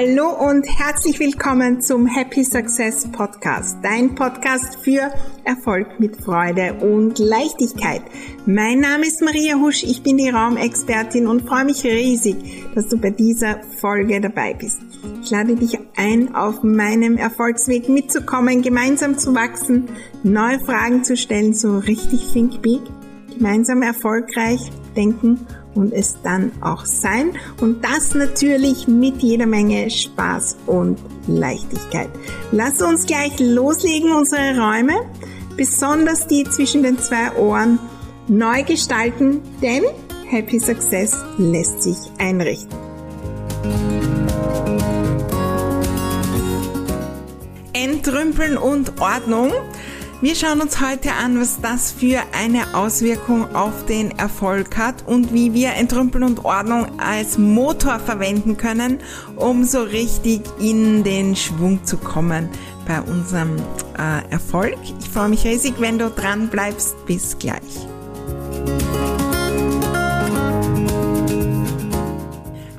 Hallo und herzlich willkommen zum Happy Success Podcast, dein Podcast für Erfolg mit Freude und Leichtigkeit. Mein Name ist Maria Husch, ich bin die Raumexpertin und freue mich riesig, dass du bei dieser Folge dabei bist. Ich lade dich ein, auf meinem Erfolgsweg mitzukommen, gemeinsam zu wachsen, neue Fragen zu stellen, so richtig Think Big, gemeinsam erfolgreich denken es dann auch sein. Und das natürlich mit jeder Menge Spaß und Leichtigkeit. Lass uns gleich loslegen, unsere Räume, besonders die zwischen den zwei Ohren, neu gestalten, denn Happy Success lässt sich einrichten. Entrümpeln und Ordnung wir schauen uns heute an, was das für eine Auswirkung auf den Erfolg hat und wie wir Entrümpeln und Ordnung als Motor verwenden können, um so richtig in den Schwung zu kommen bei unserem äh, Erfolg. Ich freue mich riesig, wenn du dran bleibst. Bis gleich.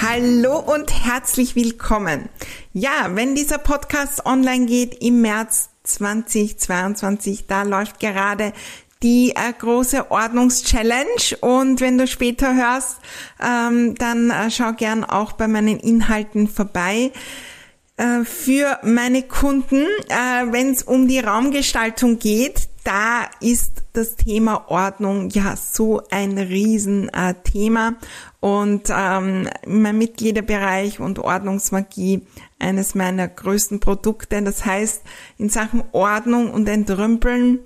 Hallo und herzlich willkommen. Ja, wenn dieser Podcast online geht im März 2022. Da läuft gerade die äh, große Ordnungschallenge und wenn du später hörst, ähm, dann äh, schau gern auch bei meinen Inhalten vorbei. Äh, für meine Kunden, äh, wenn es um die Raumgestaltung geht, da ist das Thema Ordnung ja so ein Riesenthema und ähm, mein Mitgliederbereich und Ordnungsmagie eines meiner größten Produkte. Das heißt, in Sachen Ordnung und Entrümpeln,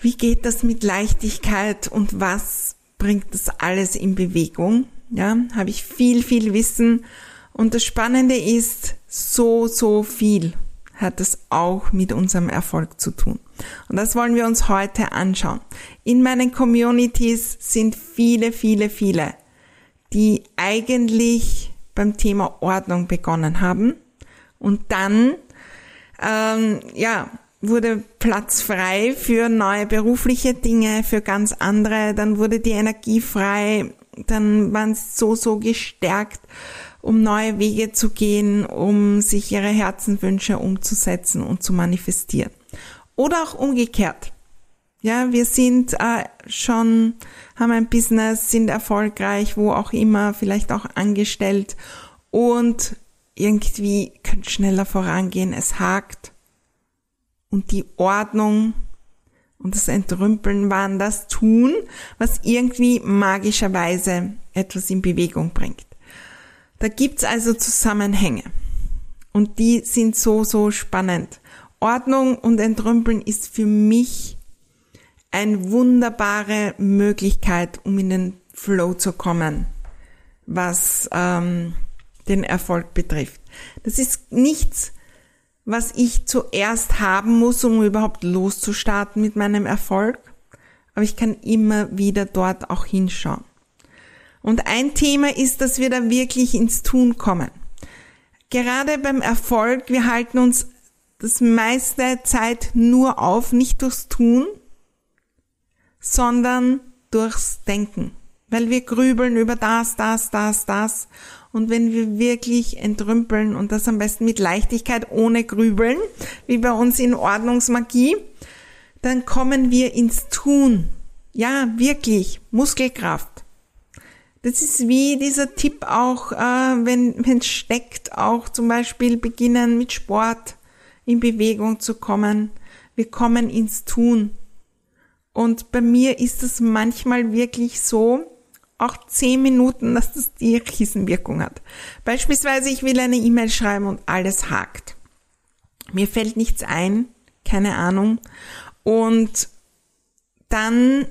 wie geht das mit Leichtigkeit und was bringt das alles in Bewegung? Ja, habe ich viel, viel Wissen. Und das Spannende ist, so, so viel hat es auch mit unserem Erfolg zu tun. Und das wollen wir uns heute anschauen. In meinen Communities sind viele, viele, viele, die eigentlich beim Thema Ordnung begonnen haben und dann, ähm, ja, wurde Platz frei für neue berufliche Dinge, für ganz andere. Dann wurde die Energie frei. Dann waren sie so, so gestärkt, um neue Wege zu gehen, um sich ihre Herzenwünsche umzusetzen und zu manifestieren. Oder auch umgekehrt. Ja, wir sind äh, schon, haben ein Business, sind erfolgreich, wo auch immer, vielleicht auch angestellt und irgendwie könnte schneller vorangehen, es hakt. Und die Ordnung und das Entrümpeln waren das Tun, was irgendwie magischerweise etwas in Bewegung bringt. Da gibt's also Zusammenhänge. Und die sind so, so spannend. Ordnung und Entrümpeln ist für mich eine wunderbare Möglichkeit, um in den Flow zu kommen, was ähm, den Erfolg betrifft. Das ist nichts, was ich zuerst haben muss, um überhaupt loszustarten mit meinem Erfolg. Aber ich kann immer wieder dort auch hinschauen. Und ein Thema ist, dass wir da wirklich ins Tun kommen. Gerade beim Erfolg, wir halten uns das meiste Zeit nur auf, nicht durchs Tun, sondern durchs Denken. Weil wir grübeln über das, das, das, das und wenn wir wirklich entrümpeln und das am besten mit Leichtigkeit, ohne Grübeln, wie bei uns in Ordnungsmagie, dann kommen wir ins Tun. Ja, wirklich, Muskelkraft. Das ist wie dieser Tipp auch, äh, wenn es steckt, auch zum Beispiel beginnen mit Sport in Bewegung zu kommen. Wir kommen ins Tun. Und bei mir ist es manchmal wirklich so, auch zehn Minuten, dass das die Riesenwirkung hat. Beispielsweise, ich will eine E-Mail schreiben und alles hakt. Mir fällt nichts ein, keine Ahnung. Und dann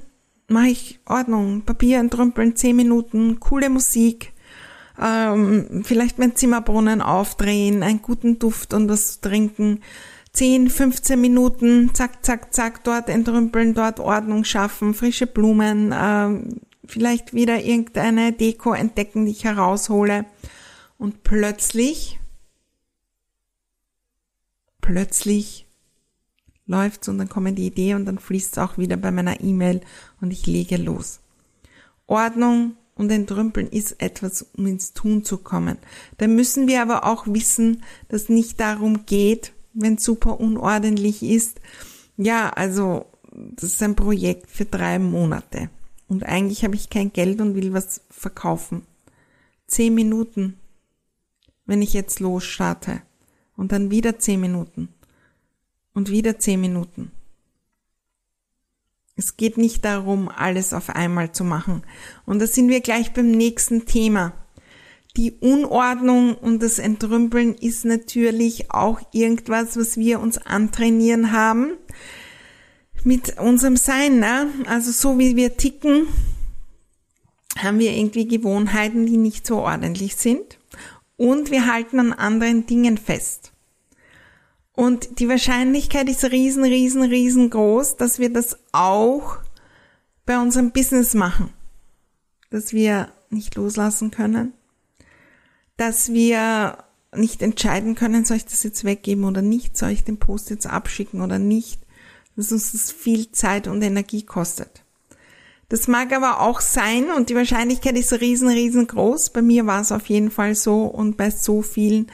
mache ich Ordnung, Papier entrümpeln, zehn Minuten, coole Musik, ähm, vielleicht mein Zimmerbrunnen aufdrehen, einen guten Duft und was trinken. 10, 15 Minuten, zack, zack, zack, dort entrümpeln, dort Ordnung schaffen, frische Blumen, ähm, vielleicht wieder irgendeine Deko entdecken, die ich heraushole. Und plötzlich, plötzlich läuft's und dann kommen die Idee und dann fließt es auch wieder bei meiner E-Mail und ich lege los. Ordnung und entrümpeln ist etwas, um ins Tun zu kommen. Da müssen wir aber auch wissen, dass nicht darum geht, wenn super unordentlich ist. Ja, also das ist ein Projekt für drei Monate. Und eigentlich habe ich kein Geld und will was verkaufen. Zehn Minuten, wenn ich jetzt losstarte. Und dann wieder zehn Minuten. Und wieder zehn Minuten. Es geht nicht darum, alles auf einmal zu machen. Und da sind wir gleich beim nächsten Thema. Die Unordnung und das Entrümpeln ist natürlich auch irgendwas, was wir uns antrainieren haben mit unserem Sein. Ne? Also so wie wir ticken, haben wir irgendwie Gewohnheiten, die nicht so ordentlich sind. Und wir halten an anderen Dingen fest. Und die Wahrscheinlichkeit ist riesen, riesen, riesengroß, dass wir das auch bei unserem Business machen. Dass wir nicht loslassen können. Dass wir nicht entscheiden können, soll ich das jetzt weggeben oder nicht, soll ich den Post jetzt abschicken oder nicht. Dass uns das viel Zeit und Energie kostet. Das mag aber auch sein und die Wahrscheinlichkeit ist riesen, riesengroß. Bei mir war es auf jeden Fall so und bei so vielen,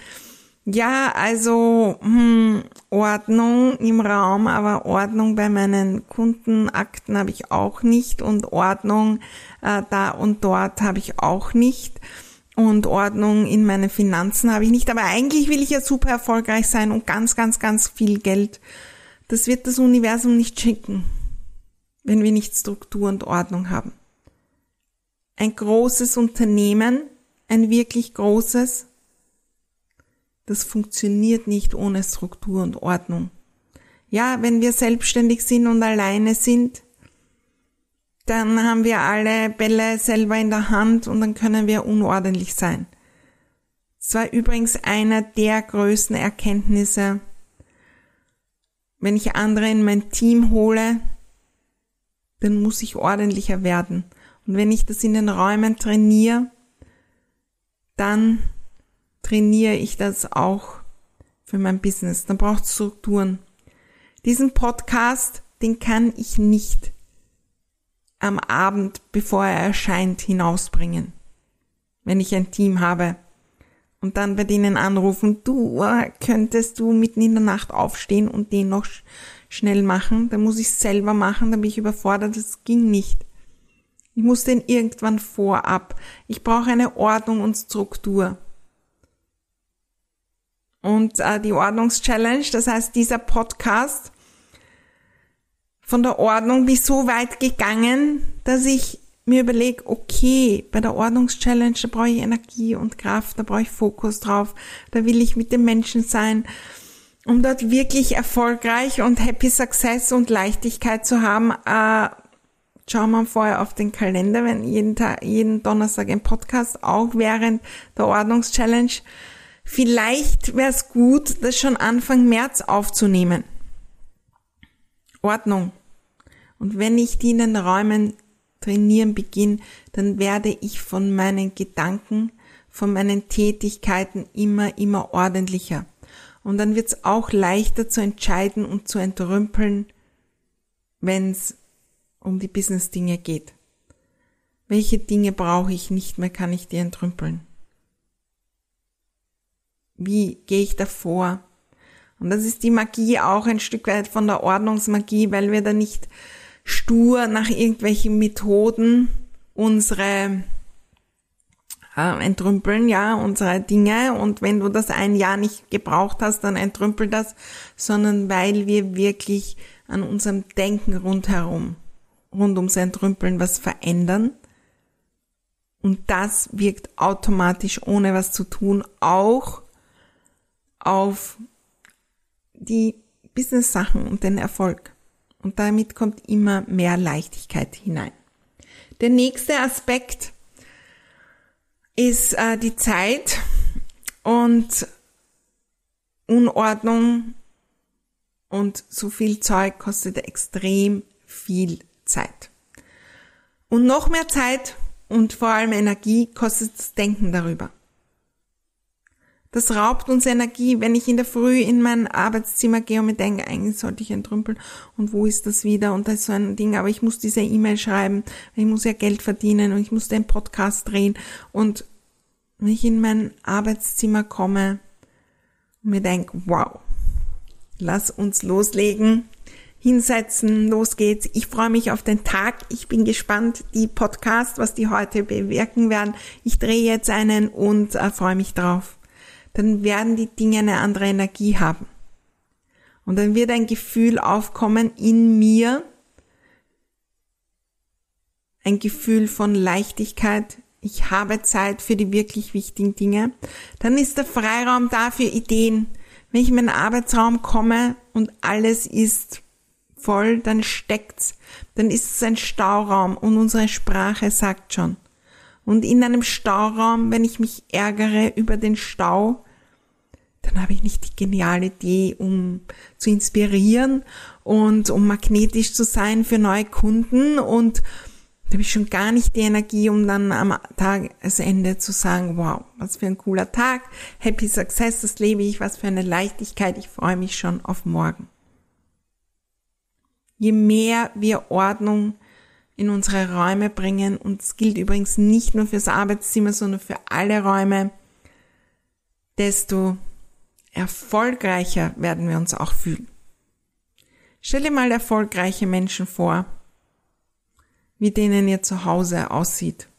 ja, also hm, Ordnung im Raum, aber Ordnung bei meinen Kundenakten habe ich auch nicht und Ordnung äh, da und dort habe ich auch nicht und Ordnung in meine Finanzen habe ich nicht. Aber eigentlich will ich ja super erfolgreich sein und ganz, ganz, ganz viel Geld. Das wird das Universum nicht schicken, wenn wir nicht Struktur und Ordnung haben. Ein großes Unternehmen, ein wirklich großes, das funktioniert nicht ohne Struktur und Ordnung. Ja, wenn wir selbstständig sind und alleine sind, dann haben wir alle Bälle selber in der Hand und dann können wir unordentlich sein. Das war übrigens einer der größten Erkenntnisse, wenn ich andere in mein Team hole, dann muss ich ordentlicher werden. Und wenn ich das in den Räumen trainiere, dann trainiere ich das auch für mein Business. Dann braucht es Strukturen. Diesen Podcast, den kann ich nicht am Abend, bevor er erscheint, hinausbringen. Wenn ich ein Team habe und dann bei denen anrufen, du äh, könntest du mitten in der Nacht aufstehen und den noch schnell machen, dann muss ich selber machen, dann bin ich überfordert, das ging nicht. Ich muss den irgendwann vorab. Ich brauche eine Ordnung und Struktur und äh, die Ordnungschallenge. Das heißt, dieser Podcast von der Ordnung ich so weit gegangen, dass ich mir überlege, okay, bei der Ordnungschallenge, da brauche ich Energie und Kraft, da brauche ich Fokus drauf, da will ich mit den Menschen sein, um dort wirklich erfolgreich und Happy Success und Leichtigkeit zu haben. Äh, schauen wir vorher auf den Kalender, wenn jeden Tag, jeden Donnerstag ein Podcast, auch während der Ordnungschallenge. Vielleicht wäre es gut, das schon Anfang März aufzunehmen. Ordnung. Und wenn ich die in den Räumen trainieren beginne, dann werde ich von meinen Gedanken, von meinen Tätigkeiten immer, immer ordentlicher. Und dann wird es auch leichter zu entscheiden und zu entrümpeln, wenn es um die Business-Dinge geht. Welche Dinge brauche ich nicht mehr, kann ich die entrümpeln. Wie gehe ich davor? Und das ist die Magie auch ein Stück weit von der Ordnungsmagie, weil wir da nicht stur nach irgendwelchen Methoden unsere äh, entrümpeln, ja, unsere Dinge. Und wenn du das ein Jahr nicht gebraucht hast, dann entrümpel das, sondern weil wir wirklich an unserem Denken rundherum, rund ums Entrümpeln was verändern. Und das wirkt automatisch, ohne was zu tun, auch auf die Business-Sachen und den Erfolg. Und damit kommt immer mehr Leichtigkeit hinein. Der nächste Aspekt ist äh, die Zeit und Unordnung und so viel Zeug kostet extrem viel Zeit. Und noch mehr Zeit und vor allem Energie kostet das Denken darüber. Das raubt uns Energie, wenn ich in der Früh in mein Arbeitszimmer gehe und mir denke, eigentlich sollte ich entrümpeln und wo ist das wieder und das ist so ein Ding, aber ich muss diese E-Mail schreiben, ich muss ja Geld verdienen und ich muss den Podcast drehen und wenn ich in mein Arbeitszimmer komme und mir denke, wow, lass uns loslegen, hinsetzen, los geht's. Ich freue mich auf den Tag. Ich bin gespannt, die Podcast, was die heute bewirken werden. Ich drehe jetzt einen und äh, freue mich drauf. Dann werden die Dinge eine andere Energie haben. Und dann wird ein Gefühl aufkommen in mir, ein Gefühl von Leichtigkeit. Ich habe Zeit für die wirklich wichtigen Dinge. Dann ist der Freiraum da für Ideen. Wenn ich in meinen Arbeitsraum komme und alles ist voll, dann steckt's, dann ist es ein Stauraum und unsere Sprache sagt schon. Und in einem Stauraum, wenn ich mich ärgere über den Stau, dann habe ich nicht die geniale Idee, um zu inspirieren und um magnetisch zu sein für neue Kunden und da habe ich schon gar nicht die Energie, um dann am Tagesende zu sagen, wow, was für ein cooler Tag, Happy Success, das lebe ich, was für eine Leichtigkeit, ich freue mich schon auf morgen. Je mehr wir Ordnung in unsere Räume bringen, und es gilt übrigens nicht nur fürs Arbeitszimmer, sondern für alle Räume, desto erfolgreicher werden wir uns auch fühlen. Stell dir mal erfolgreiche Menschen vor, wie denen ihr zu Hause aussieht.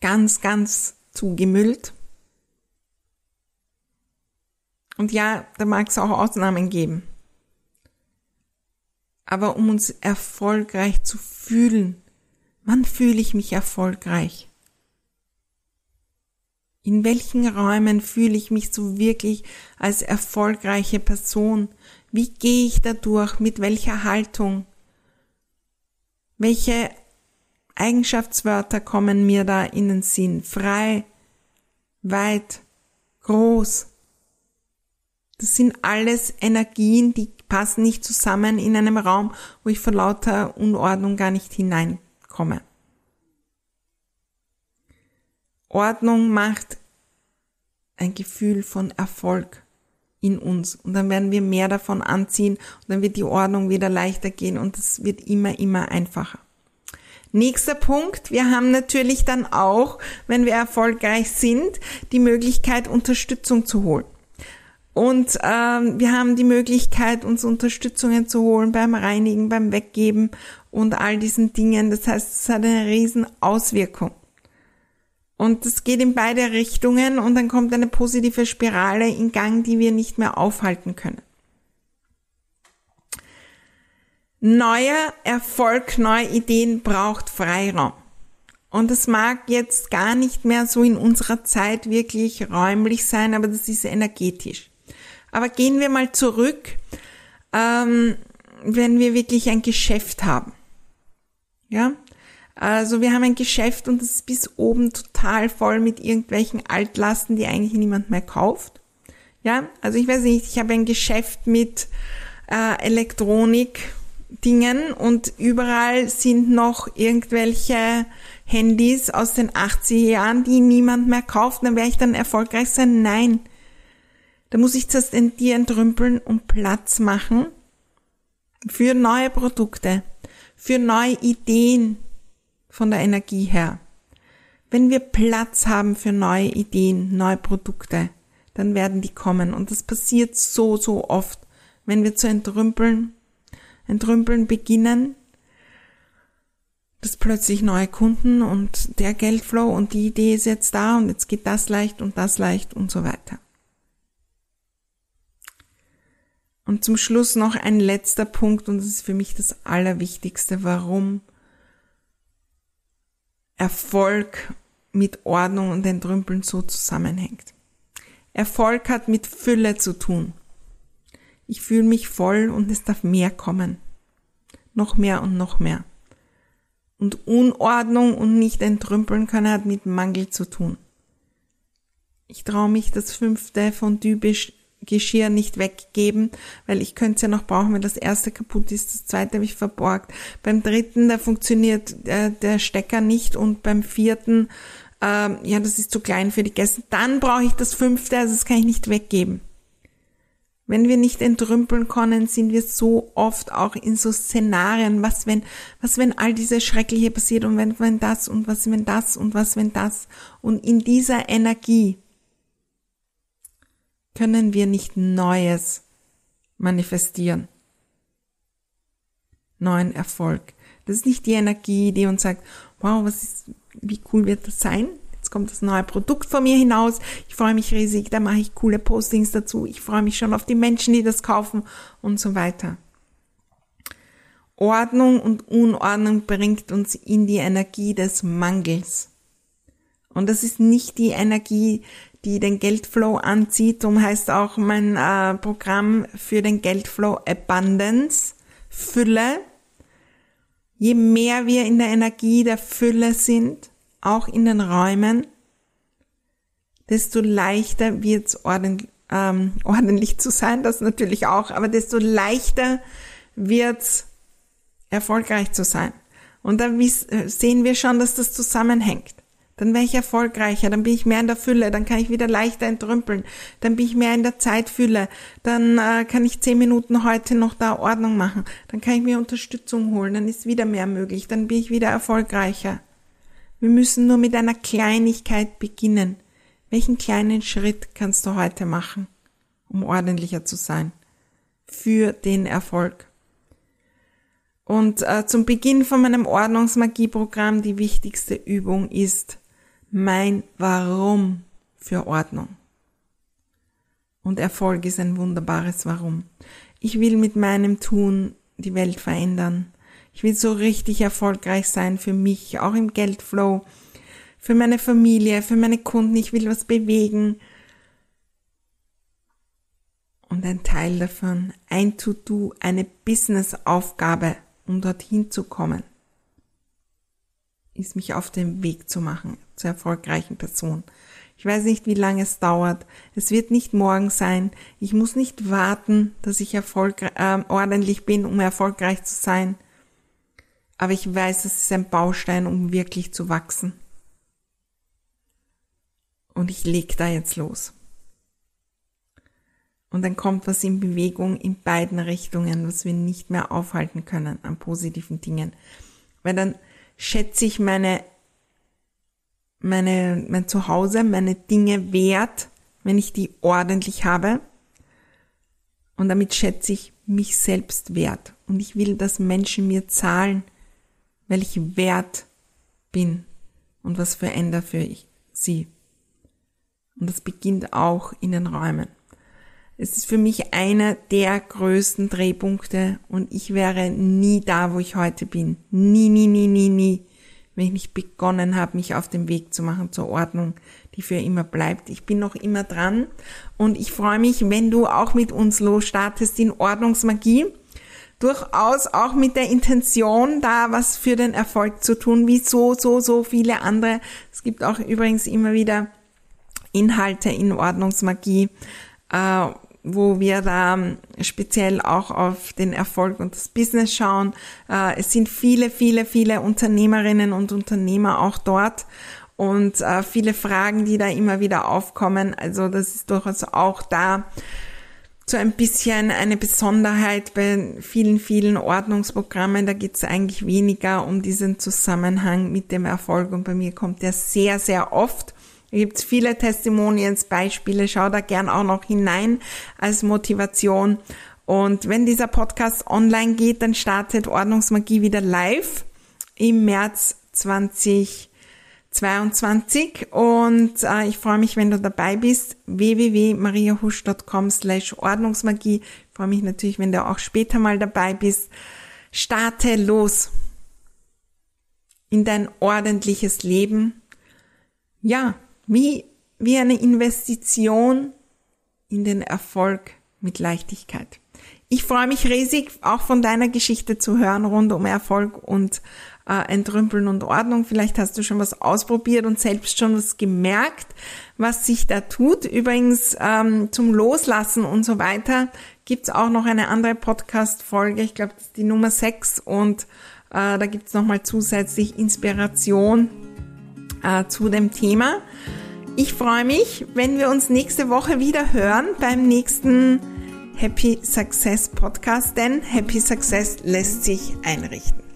Ganz, ganz zugemüllt. Und ja, da mag es auch Ausnahmen geben. Aber um uns erfolgreich zu fühlen, wann fühle ich mich erfolgreich? In welchen Räumen fühle ich mich so wirklich als erfolgreiche Person? Wie gehe ich dadurch? Mit welcher Haltung? Welche Eigenschaftswörter kommen mir da in den Sinn? Frei, weit, groß. Das sind alles Energien, die passen nicht zusammen in einem Raum, wo ich vor lauter Unordnung gar nicht hineinkomme. Ordnung macht ein Gefühl von Erfolg in uns und dann werden wir mehr davon anziehen und dann wird die Ordnung wieder leichter gehen und es wird immer, immer einfacher. Nächster Punkt. Wir haben natürlich dann auch, wenn wir erfolgreich sind, die Möglichkeit, Unterstützung zu holen. Und ähm, wir haben die Möglichkeit, uns Unterstützungen zu holen beim Reinigen, beim Weggeben und all diesen Dingen. Das heißt, es hat eine riesen Auswirkung. Und es geht in beide Richtungen und dann kommt eine positive Spirale in Gang, die wir nicht mehr aufhalten können. Neuer Erfolg, neue Ideen braucht Freiraum. Und es mag jetzt gar nicht mehr so in unserer Zeit wirklich räumlich sein, aber das ist energetisch. Aber gehen wir mal zurück, ähm, wenn wir wirklich ein Geschäft haben. Ja, also wir haben ein Geschäft und das ist bis oben total voll mit irgendwelchen Altlasten, die eigentlich niemand mehr kauft. Ja, also ich weiß nicht, ich habe ein Geschäft mit äh, Elektronik, Dingen und überall sind noch irgendwelche Handys aus den 80er Jahren, die niemand mehr kauft, dann werde ich dann erfolgreich sein? Nein. Da muss ich zuerst in die entrümpeln und Platz machen für neue Produkte, für neue Ideen von der Energie her. Wenn wir Platz haben für neue Ideen, neue Produkte, dann werden die kommen. Und das passiert so, so oft, wenn wir zu entrümpeln, entrümpeln beginnen, dass plötzlich neue Kunden und der Geldflow und die Idee ist jetzt da und jetzt geht das leicht und das leicht und so weiter. Und zum Schluss noch ein letzter Punkt und das ist für mich das Allerwichtigste, warum Erfolg mit Ordnung und Entrümpeln so zusammenhängt. Erfolg hat mit Fülle zu tun. Ich fühle mich voll und es darf mehr kommen. Noch mehr und noch mehr. Und Unordnung und nicht entrümpeln können hat mit Mangel zu tun. Ich traue mich das fünfte von typisch Geschirr nicht weggeben, weil ich könnte es ja noch brauchen, wenn das erste kaputt ist. Das zweite habe ich verborgt. Beim dritten, da funktioniert der, der Stecker nicht und beim vierten ähm, ja, das ist zu klein für die Gäste. Dann brauche ich das fünfte, also das kann ich nicht weggeben. Wenn wir nicht entrümpeln können, sind wir so oft auch in so Szenarien, was wenn, was wenn all diese Schreckliche passiert und wenn, wenn das und was wenn das und was wenn das. Und in dieser Energie können wir nicht Neues manifestieren. Neuen Erfolg. Das ist nicht die Energie, die uns sagt, wow, was ist, wie cool wird das sein? Jetzt kommt das neue Produkt von mir hinaus. Ich freue mich riesig, da mache ich coole Postings dazu. Ich freue mich schon auf die Menschen, die das kaufen und so weiter. Ordnung und Unordnung bringt uns in die Energie des Mangels. Und das ist nicht die Energie, die den Geldflow anzieht. Darum heißt auch mein äh, Programm für den Geldflow Abundance, Fülle. Je mehr wir in der Energie der Fülle sind, auch in den Räumen, desto leichter wird es ordentlich, ähm, ordentlich zu sein, das natürlich auch, aber desto leichter wird es erfolgreich zu sein. Und da sehen wir schon, dass das zusammenhängt. Dann wäre ich erfolgreicher, dann bin ich mehr in der Fülle, dann kann ich wieder leichter entrümpeln, dann bin ich mehr in der Zeitfülle, dann äh, kann ich zehn Minuten heute noch da Ordnung machen, dann kann ich mir Unterstützung holen, dann ist wieder mehr möglich, dann bin ich wieder erfolgreicher. Wir müssen nur mit einer Kleinigkeit beginnen. Welchen kleinen Schritt kannst du heute machen, um ordentlicher zu sein? Für den Erfolg. Und äh, zum Beginn von meinem Ordnungsmagieprogramm die wichtigste Übung ist mein Warum für Ordnung. Und Erfolg ist ein wunderbares Warum. Ich will mit meinem Tun die Welt verändern. Ich will so richtig erfolgreich sein für mich, auch im Geldflow, für meine Familie, für meine Kunden. Ich will was bewegen. Und ein Teil davon, ein To-Do, eine Business-Aufgabe, um dorthin zu kommen, ist mich auf den Weg zu machen zur erfolgreichen Person. Ich weiß nicht, wie lange es dauert. Es wird nicht morgen sein. Ich muss nicht warten, dass ich erfolgreich, äh, ordentlich bin, um erfolgreich zu sein aber ich weiß, es ist ein Baustein, um wirklich zu wachsen. Und ich leg da jetzt los. Und dann kommt was in Bewegung in beiden Richtungen, was wir nicht mehr aufhalten können an positiven Dingen. Weil dann schätze ich meine, meine, mein Zuhause, meine Dinge wert, wenn ich die ordentlich habe. Und damit schätze ich mich selbst wert. Und ich will, dass Menschen mir zahlen, weil ich wert bin und was verändere für ich, sie. Und das beginnt auch in den Räumen. Es ist für mich einer der größten Drehpunkte und ich wäre nie da, wo ich heute bin. Nie, nie, nie, nie, nie, wenn ich nicht begonnen habe, mich auf den Weg zu machen zur Ordnung, die für immer bleibt. Ich bin noch immer dran und ich freue mich, wenn du auch mit uns losstartest in Ordnungsmagie durchaus auch mit der Intention, da was für den Erfolg zu tun, wie so, so, so viele andere. Es gibt auch übrigens immer wieder Inhalte in Ordnungsmagie, äh, wo wir da speziell auch auf den Erfolg und das Business schauen. Äh, es sind viele, viele, viele Unternehmerinnen und Unternehmer auch dort und äh, viele Fragen, die da immer wieder aufkommen. Also das ist durchaus auch da so ein bisschen eine Besonderheit bei vielen, vielen Ordnungsprogrammen. Da geht es eigentlich weniger um diesen Zusammenhang mit dem Erfolg und bei mir kommt der sehr, sehr oft. Da gibt es viele Testimonials, Beispiele, schau da gern auch noch hinein als Motivation. Und wenn dieser Podcast online geht, dann startet Ordnungsmagie wieder live im März 20 22 und äh, ich freue mich, wenn du dabei bist. www.mariahusch.com slash Ordnungsmagie. Ich freue mich natürlich, wenn du auch später mal dabei bist. Starte los in dein ordentliches Leben. Ja, wie, wie eine Investition in den Erfolg mit Leichtigkeit. Ich freue mich riesig, auch von deiner Geschichte zu hören rund um Erfolg und äh, Entrümpeln und Ordnung. Vielleicht hast du schon was ausprobiert und selbst schon was gemerkt, was sich da tut. Übrigens ähm, zum Loslassen und so weiter gibt's auch noch eine andere Podcast-Folge. Ich glaube, das ist die Nummer 6 und äh, da gibt's nochmal zusätzlich Inspiration äh, zu dem Thema. Ich freue mich, wenn wir uns nächste Woche wieder hören beim nächsten Happy Success Podcast, denn Happy Success lässt sich einrichten.